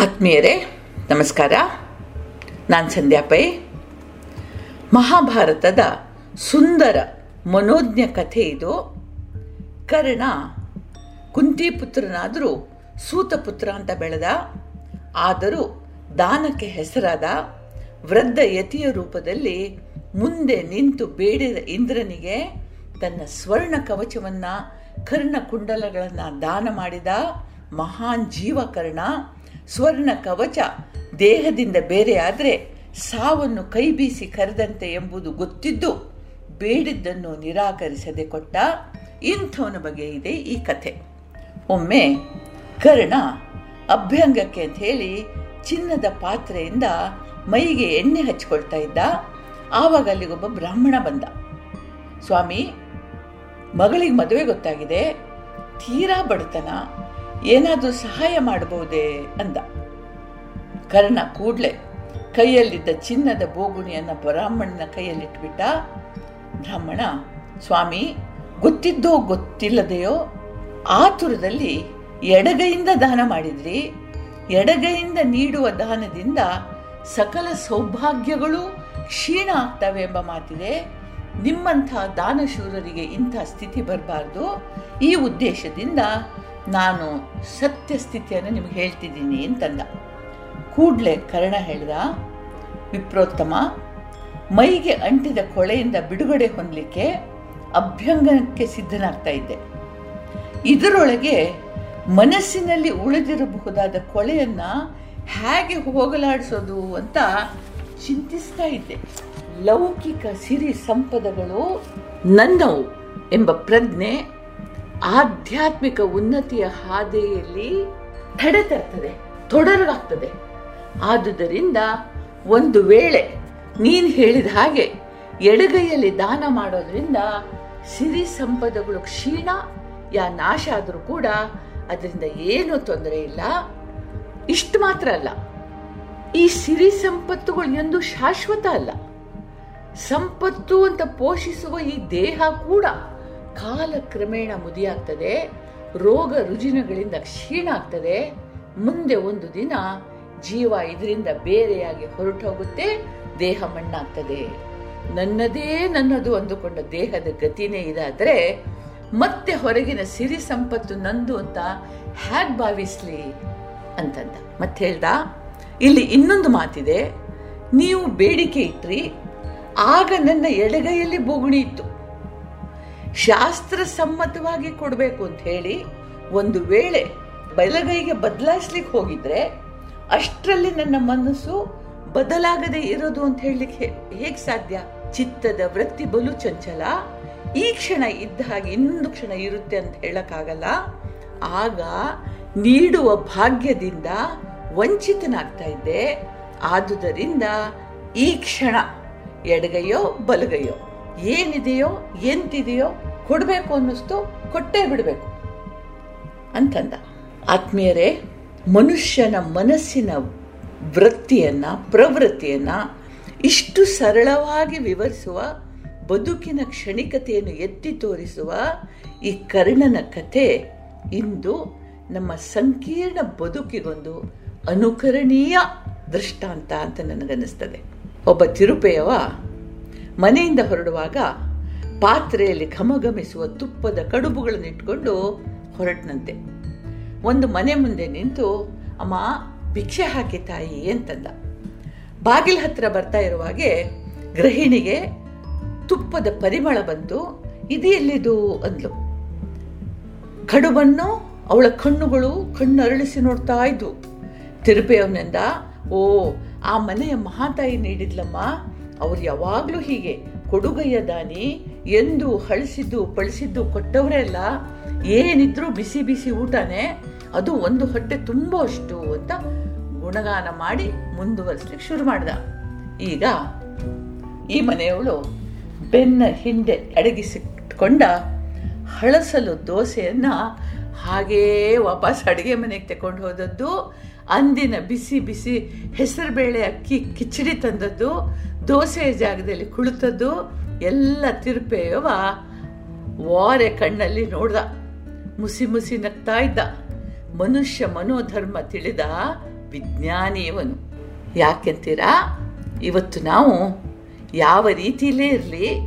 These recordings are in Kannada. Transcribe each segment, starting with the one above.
ಆತ್ಮೀಯರೇ, ನಮಸ್ಕಾರ. ನಾನು ಸಂಧ್ಯಾ ಪೈ. ಮಹಾಭಾರತದ ಸುಂದರ ಮನೋಜ್ಞ ಕಥೆ ಇದು. ಕರ್ಣ ಕುಂತಿಪುತ್ರನಾದರೂ ಸೂತಪುತ್ರ ಅಂತ ಬೆಳೆದ, ಆದರೂ ದಾನಕ್ಕೆ ಹೆಸರಾದ ವೃದ್ಧ ಯತಿಯ ರೂಪದಲ್ಲಿ ಮುಂದೆ ನಿಂತು ಬೇಡಿದ ಇಂದ್ರನಿಗೆ ತನ್ನ ಸ್ವರ್ಣ ಕವಚವನ್ನು ಕರ್ಣ ಕುಂಡಲಗಳನ್ನು ದಾನ ಮಾಡಿದ ಮಹಾನ್ ಜೀವಕರ್ಣ ಸ್ವರ್ಣ ಕವಚ ದೇಹದಿಂದ ಬೇರೆಯಾದರೆ ಸಾವನ್ನು ಕೈ ಬೀಸಿ ಕರೆದಂತೆ ಎಂಬುದು ಗೊತ್ತಿದ್ದು ಬೇಡಿದ್ದನ್ನು ನಿರಾಕರಿಸದೆ ಕೊಟ್ಟ ಇಂಥವನ ಬಗ್ಗೆ ಇದೆ ಈ ಕಥೆ. ಒಮ್ಮೆ ಕರ್ಣ ಅಭ್ಯಂಗಕ್ಕೆ ಅಂತ ಹೇಳಿ ಚಿನ್ನದ ಪಾತ್ರೆಯಿಂದ ಮೈಗೆ ಎಣ್ಣೆ ಹಚ್ಕೊಳ್ತಾ ಇದ್ದ. ಆವಾಗ ಅಲ್ಲಿಗೊಬ್ಬ ಬ್ರಾಹ್ಮಣ ಬಂದ. ಸ್ವಾಮಿ, ಮಗಳಿಗೆ ಮದುವೆ ಗೊತ್ತಾಗಿದೆ. ತೀರಾ ಬಡತನ. ಏನಾದರೂ ಸಹಾಯ ಮಾಡಬಹುದೇ ಅಂದ. ಕರ್ಣ ಕೂಡಲೇ ಕೈಯಲ್ಲಿದ್ದ ಚಿನ್ನದ ಬೋಗುಣಿಯನ್ನು ಬ್ರಾಹ್ಮಣನ ಕೈಯಲ್ಲಿಟ್ಬಿಟ್ಟ, ಬ್ರಾಹ್ಮಣ, ಸ್ವಾಮಿ, ಗೊತ್ತಿದ್ದೋ ಗೊತ್ತಿಲ್ಲದೆಯೋ ಆತುರದಲ್ಲಿ ಎಡಗೈಯಿಂದ ದಾನ ಮಾಡಿದ್ರಿ. ಎಡಗೈಯಿಂದ ನೀಡುವ ದಾನದಿಂದ ಸಕಲ ಸೌಭಾಗ್ಯಗಳು ಕ್ಷೀಣ ಆಗ್ತವೆ ಎಂಬ ಮಾತಿದೆ. ನಿಮ್ಮಂಥ ದಾನಶೂರರಿಗೆ ಇಂಥ ಸ್ಥಿತಿ ಬರಬಾರ್ದು. ಈ ಉದ್ದೇಶದಿಂದ ನಾನು ಸತ್ಯ ಸ್ಥಿತಿಯನ್ನು ನಿಮಗೆ ಹೇಳ್ತಿದ್ದೀನಿ ಅಂತಂದ. ಕೂಡ್ಲೆ ಕರ್ಣ ಹೇಳಿದ, ವಿಪ್ರೋತ್ತಮ, ಮೈಗೆ ಅಂಟಿದ ಕೊಳೆಯಿಂದ ಬಿಡುಗಡೆ ಹೊಂದಲಿಕ್ಕೆ ಅಭ್ಯಂಗನಕ್ಕೆ ಸಿದ್ಧನಾಗ್ತಾ ಇದ್ದೆ. ಇದರೊಳಗೆ ಮನಸ್ಸಿನಲ್ಲಿ ಉಳಿದಿರಬಹುದಾದ ಕೊಳೆಯನ್ನ ಹೇಗೆ ಹೋಗಲಾಡಿಸೋದು ಅಂತ ಚಿಂತಿಸ್ತಾ ಇದ್ದೆ. ಲೌಕಿಕ ಸಿರಿ ಸಂಪದಗಳು ನನ್ನವು ಎಂಬ ಪ್ರಜ್ಞೆ ಆಧ್ಯಾತ್ಮಿಕ ಉನ್ನತಿಯ ಹಾದಿಯಲ್ಲಿ ತಡೆ ತರ್ತದೆ ತೊಡರಾಗ್ತದೆ. ಆದುದರಿಂದ ಒಂದು ವೇಳೆ ನೀನು ಹೇಳಿದ ಹಾಗೆ ಎಡಗೈಯಲ್ಲಿ ದಾನ ಮಾಡೋದ್ರಿಂದ ಸಿರಿ ಸಂಪದಗಳು ಕ್ಷೀಣ, ಯಾ ನಾಶ ಆದರೂ ಕೂಡ ಅದರಿಂದ ಏನೂ ತೊಂದರೆ ಇಲ್ಲ. ಇಷ್ಟು ಮಾತ್ರ ಅಲ್ಲ, ಈ ಸಿರಿ ಸಂಪತ್ತುಗಳು ಎಂದು ಶಾಶ್ವತ ಅಲ್ಲ. ಸಂಪತ್ತು ಅಂತ ಪೋಷಿಸುವ ಈ ದೇಹ ಕೂಡ ಕಾಲಕ್ರಮೇಣ ಮುದಿಯಾಗ್ತದೆ, ರೋಗ ರುಜಿನಗಳಿಂದ ಕ್ಷೀಣ ಆಗ್ತದೆ. ಮುಂದೆ ಒಂದು ದಿನ ಜೀವ ಇದರಿಂದ ಬೇರೆಯಾಗಿ ಹೊರಟೋಗುತ್ತೆ, ದೇಹ ಮಣ್ಣಾಗ್ತದೆ. ನನ್ನದೇ ನನ್ನದು ಅಂದುಕೊಂಡ ದೇಹದ ಗತಿನೇ ಇದಾದರೆ, ಮತ್ತೆ ಹೊರಗಿನ ಸಿರಿ ಸಂಪತ್ತು ನಂದು ಅಂತ ಹ್ಯಾಗ್ ಭಾವಿಸ್ಲಿ? ಅಂತಂದ. ಮತ್ತೆ ಹೇಳ್ದ, ಇಲ್ಲಿ ಇನ್ನೊಂದು ಮಾತಿದೆ, ನೀವು ಬೇಡಿಕೆ ಇಟ್ರಿ, ಆಗ ನನ್ನ ಎಡಗೈಯಲ್ಲಿ ಬೋಗುಣಿ ಇತ್ತು. ಶಾಸ್ತ್ರ ಸಮ್ಮತವಾಗಿ ಕೊಡಬೇಕು ಅಂತ ಹೇಳಿ ಒಂದು ವೇಳೆ ಬಲಗೈಗೆ ಬದಲಾಯಿಸ್ಲಿಕ್ಕೆ ಹೋಗಿದ್ರೆ ಅಷ್ಟರಲ್ಲಿ ನನ್ನ ಮನಸ್ಸು ಬದಲಾಗದೆ ಇರೋದು ಅಂತ ಹೇಳಲಿಕ್ಕೆ ಹೇಗೆ ಸಾಧ್ಯ? ಚಿತ್ತದ ವೃತ್ತಿ ಬಲು ಚಂಚಲ. ಈ ಕ್ಷಣ ಇದ್ದ ಹಾಗೆ ಇನ್ನೊಂದು ಕ್ಷಣ ಇರುತ್ತೆ ಅಂತ ಹೇಳಕ್ಕಾಗಲ್ಲ. ಆಗ ನೀಡುವ ಭಾಗ್ಯದಿಂದ ವಂಚಿತನಾಗ್ತಾ ಇದ್ದೆ. ಆದುದರಿಂದ ಈ ಕ್ಷಣ ಎಡಗೈಯೋ ಬಲಗೈಯೋ ಏನಿದೆಯೋ ಎಂತಿದೆಯೋ ಕೊಡಬೇಕು ಅನ್ನಿಸ್ತು, ಕೊಟ್ಟೇ ಬಿಡಬೇಕು ಅಂತಂದ. ಆತ್ಮೀಯರೇ, ಮನುಷ್ಯನ ಮನಸ್ಸಿನ ವೃತ್ತಿಯನ್ನು, ಪ್ರವೃತ್ತಿಯನ್ನು ಇಷ್ಟು ಸರಳವಾಗಿ ವಿವರಿಸುವ, ಬದುಕಿನ ಕ್ಷಣಿಕತೆಯನ್ನು ಎತ್ತಿ ತೋರಿಸುವ ಈ ಕರ್ಣನ ಕಥೆ ಇಂದು ನಮ್ಮ ಸಂಕೀರ್ಣ ಬದುಕಿಗೊಂದು ಅನುಕರಣೀಯ ದೃಷ್ಟಾಂತ ಅಂತ ನನಗನ್ನಿಸ್ತದೆ. ಒಬ್ಬ ತಿರುಪೆಯವ ಮನೆಯಿಂದ ಹೊರಡುವಾಗ ಪಾತ್ರೆಯಲ್ಲಿ ಘಮಘಮಿಸುವ ತುಪ್ಪದ ಕಡುಬುಗಳನ್ನು ಇಟ್ಕೊಂಡು ಹೊರಟನಂತೆ. ಒಂದು ಮನೆ ಮುಂದೆ ನಿಂತು, ಅಮ್ಮ, ಭಿಕ್ಷೆ ಹಾಕಿ ತಾಯಿ ಅಂತಂದ. ಬಾಗಿಲ ಹತ್ರ ಬರ್ತಾ ಇರುವಾಗೆ ಗೃಹಿಣಿಗೆ ತುಪ್ಪದ ಪರಿಮಳ ಬಂತು. ಇದು ಎಲ್ಲಿದು? ಅಂದ್ಲು. ಕಡುಬನ್ನು ಅವಳ ಕಣ್ಣುಗಳು ಕಣ್ಣು ಅರಳಿಸಿ ನೋಡ್ತಾ ಇದ್ವು. ತಿರುಪೆಯವನಿಂದ ಓ, ಆ ಮನೆಯ ಮಹಾತಾಯಿ ನೀಡಿದ್ಲಮ್ಮ. ಅವ್ರು ಯಾವಾಗಲೂ ಹೀಗೆ ಕೊಡುಗಯ್ಯ ದಾನಿ ಎಂದು ಹಳಿಸಿದ್ದು, ಪಳಿಸಿದ್ದು ಕೊಟ್ಟವರೇ ಅಲ್ಲ. ಏನಿದ್ರೂ ಬಿಸಿ ಬಿಸಿ ಊಟನೇ. ಅದು ಒಂದು ಹೊಟ್ಟೆ ತುಂಬುವಷ್ಟು ಅಂತ ಗುಣಗಾನ ಮಾಡಿ ಮುಂದುವರಿಸ್ಲಿಕ್ಕೆ ಶುರು ಮಾಡ್ದ. ಈಗ ಈ ಮನೆಯವಳು ಬೆನ್ನ ಹಿಂದೆ ಅಡಗಿಸಿಟ್ಕೊಂಡ ಹಳಸಲು ದೋಸೆಯನ್ನ ಹಾಗೇ ವಾಪಸ್ ಅಡುಗೆ ಮನೆಗೆ ತಗೊಂಡು ಹೋದದ್ದು. ಅಂದಿನ ಬಿಸಿ ಬಿಸಿ ಹೆಸರುಬೇಳೆ ಅಕ್ಕಿ ಕಿಚಡಿ ತಂದದ್ದು. ದೋಸೆಯ ಜಾಗದಲ್ಲಿ ಕುಳಿತದ್ದು. ಎಲ್ಲ ತಿರುಪೆಯವ ವಾರೆ ಕಣ್ಣಲ್ಲಿ ನೋಡ್ದ. ಮುಸಿ ಮುಸಿ ನಗ್ತಾ ಇದ್ದ. ಮನುಷ್ಯ ಮನೋಧರ್ಮ ತಿಳಿದ ವಿಜ್ಞಾನಿ ಇವನು ಯಾಕೆಂತೀರಾ? ಇವತ್ತು ನಾವು ಯಾವ ರೀತಿಯಲ್ಲೇ ಇರಲಿ,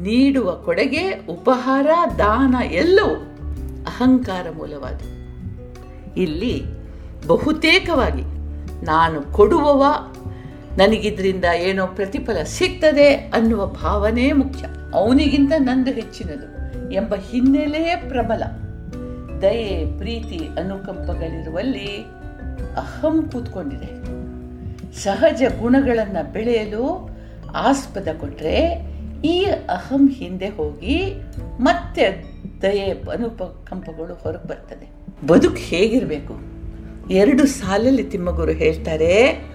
ನೀಡುವ ಕೊಡುಗೆ ಉಪಹಾರ, ದಾನ ಎಲ್ಲವೂ ಅಹಂಕಾರ ಮೂಲವಾದ ಇಲ್ಲಿ ಬಹುತೇಕವಾಗಿ ನಾನು ಕೊಡುವವ ನನಗಿದ್ರಿಂದ ಏನೋ ಪ್ರತಿಫಲ ಸಿಗ್ತದೆ ಅನ್ನುವ ಭಾವನೆ ಮುಖ್ಯ. ಅವನಿಗಿಂತ ನಂದು ಹೆಚ್ಚಿನದು ಎಂಬ ಹಿನ್ನೆಲೆ ಪ್ರಬಲ. ದಯೆ, ಪ್ರೀತಿ, ಅನುಕಂಪಗಳಿರುವಲ್ಲಿ ಅಹಂ ಕೂತ್ಕೊಂಡಿದೆ. ಸಹಜ ಗುಣಗಳನ್ನು ಬೆಳೆಯಲು ಆಸ್ಪದ ಕೊಟ್ಟರೆ ಈ ಅಹಂ ಹಿಂದೆ ಹೋಗಿ ಮತ್ತೆ ದಯೆ ಅನುಪಕಂಪಗಳು ಹೊರಗೆ ಬರ್ತದೆ. ಬದುಕು ಹೇಗಿರಬೇಕು? ಎರಡು ಸಾಲಲ್ಲಿ ತಿಮ್ಮಗುರು ಹೇಳ್ತಾರೆ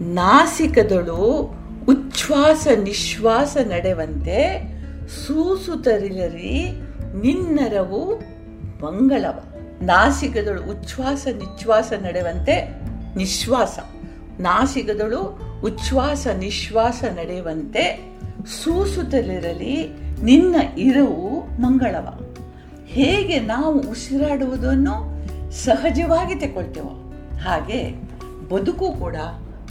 ನಾಸಿಕದಳು ಉಚ್ಛ್ವಾಸ ನಿಶ್ವಾಸ ನಡೆವಂತೆ ಸೂಸುತರಿಲರಿ ನಿನ್ನರವು ಮಂಗಳವ. ನಾಸಿಕದಳು ಉಚ್ಛ್ವಾಸ ನಿಶ್ವಾಸ ನಡೆವಂತೆ ನಿಶ್ವಾಸ. ನಾಸಿಕದಳು ಉಚ್ಛ್ವಾಸ ನಿಶ್ವಾಸ ನಡೆಯುವಂತೆ ಸೂಸುತ್ತಲಿರಲಿ ನಿನ್ನ ಇರವು ಮಂಗಳವ. ಹೇಗೆ ನಾವು ಉಸಿರಾಡುವುದನ್ನು ಸಹಜವಾಗಿ ತಗೊಳ್ತೇವೋ ಹಾಗೆ ಬದುಕು ಕೂಡ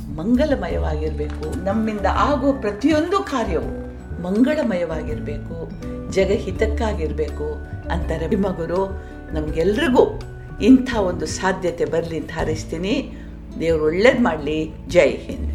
ಮಂಗಲಮಯವಾಗಿರಬೇಕು. ನಮ್ಮಿಂದ ಆಗುವ ಪ್ರತಿಯೊಂದು ಕಾರ್ಯವು ಮಂಗಳಮಯವಾಗಿರಬೇಕು. ಜಗಹಿತಕ್ಕಾಗಿರಬೇಕು ಅಂತ ರವಿಮಗುರು ನಮಗೆಲ್ರಿಗೂ ಇಂಥ ಒಂದು ಸಾಧ್ಯತೆ ಬರಲಿ ಅಂತ ಹಾರೈಸ್ತೀನಿ. ದೇವರು ಒಳ್ಳೇದು ಮಾಡಲಿ. ಜೈ ಹಿಂದ್.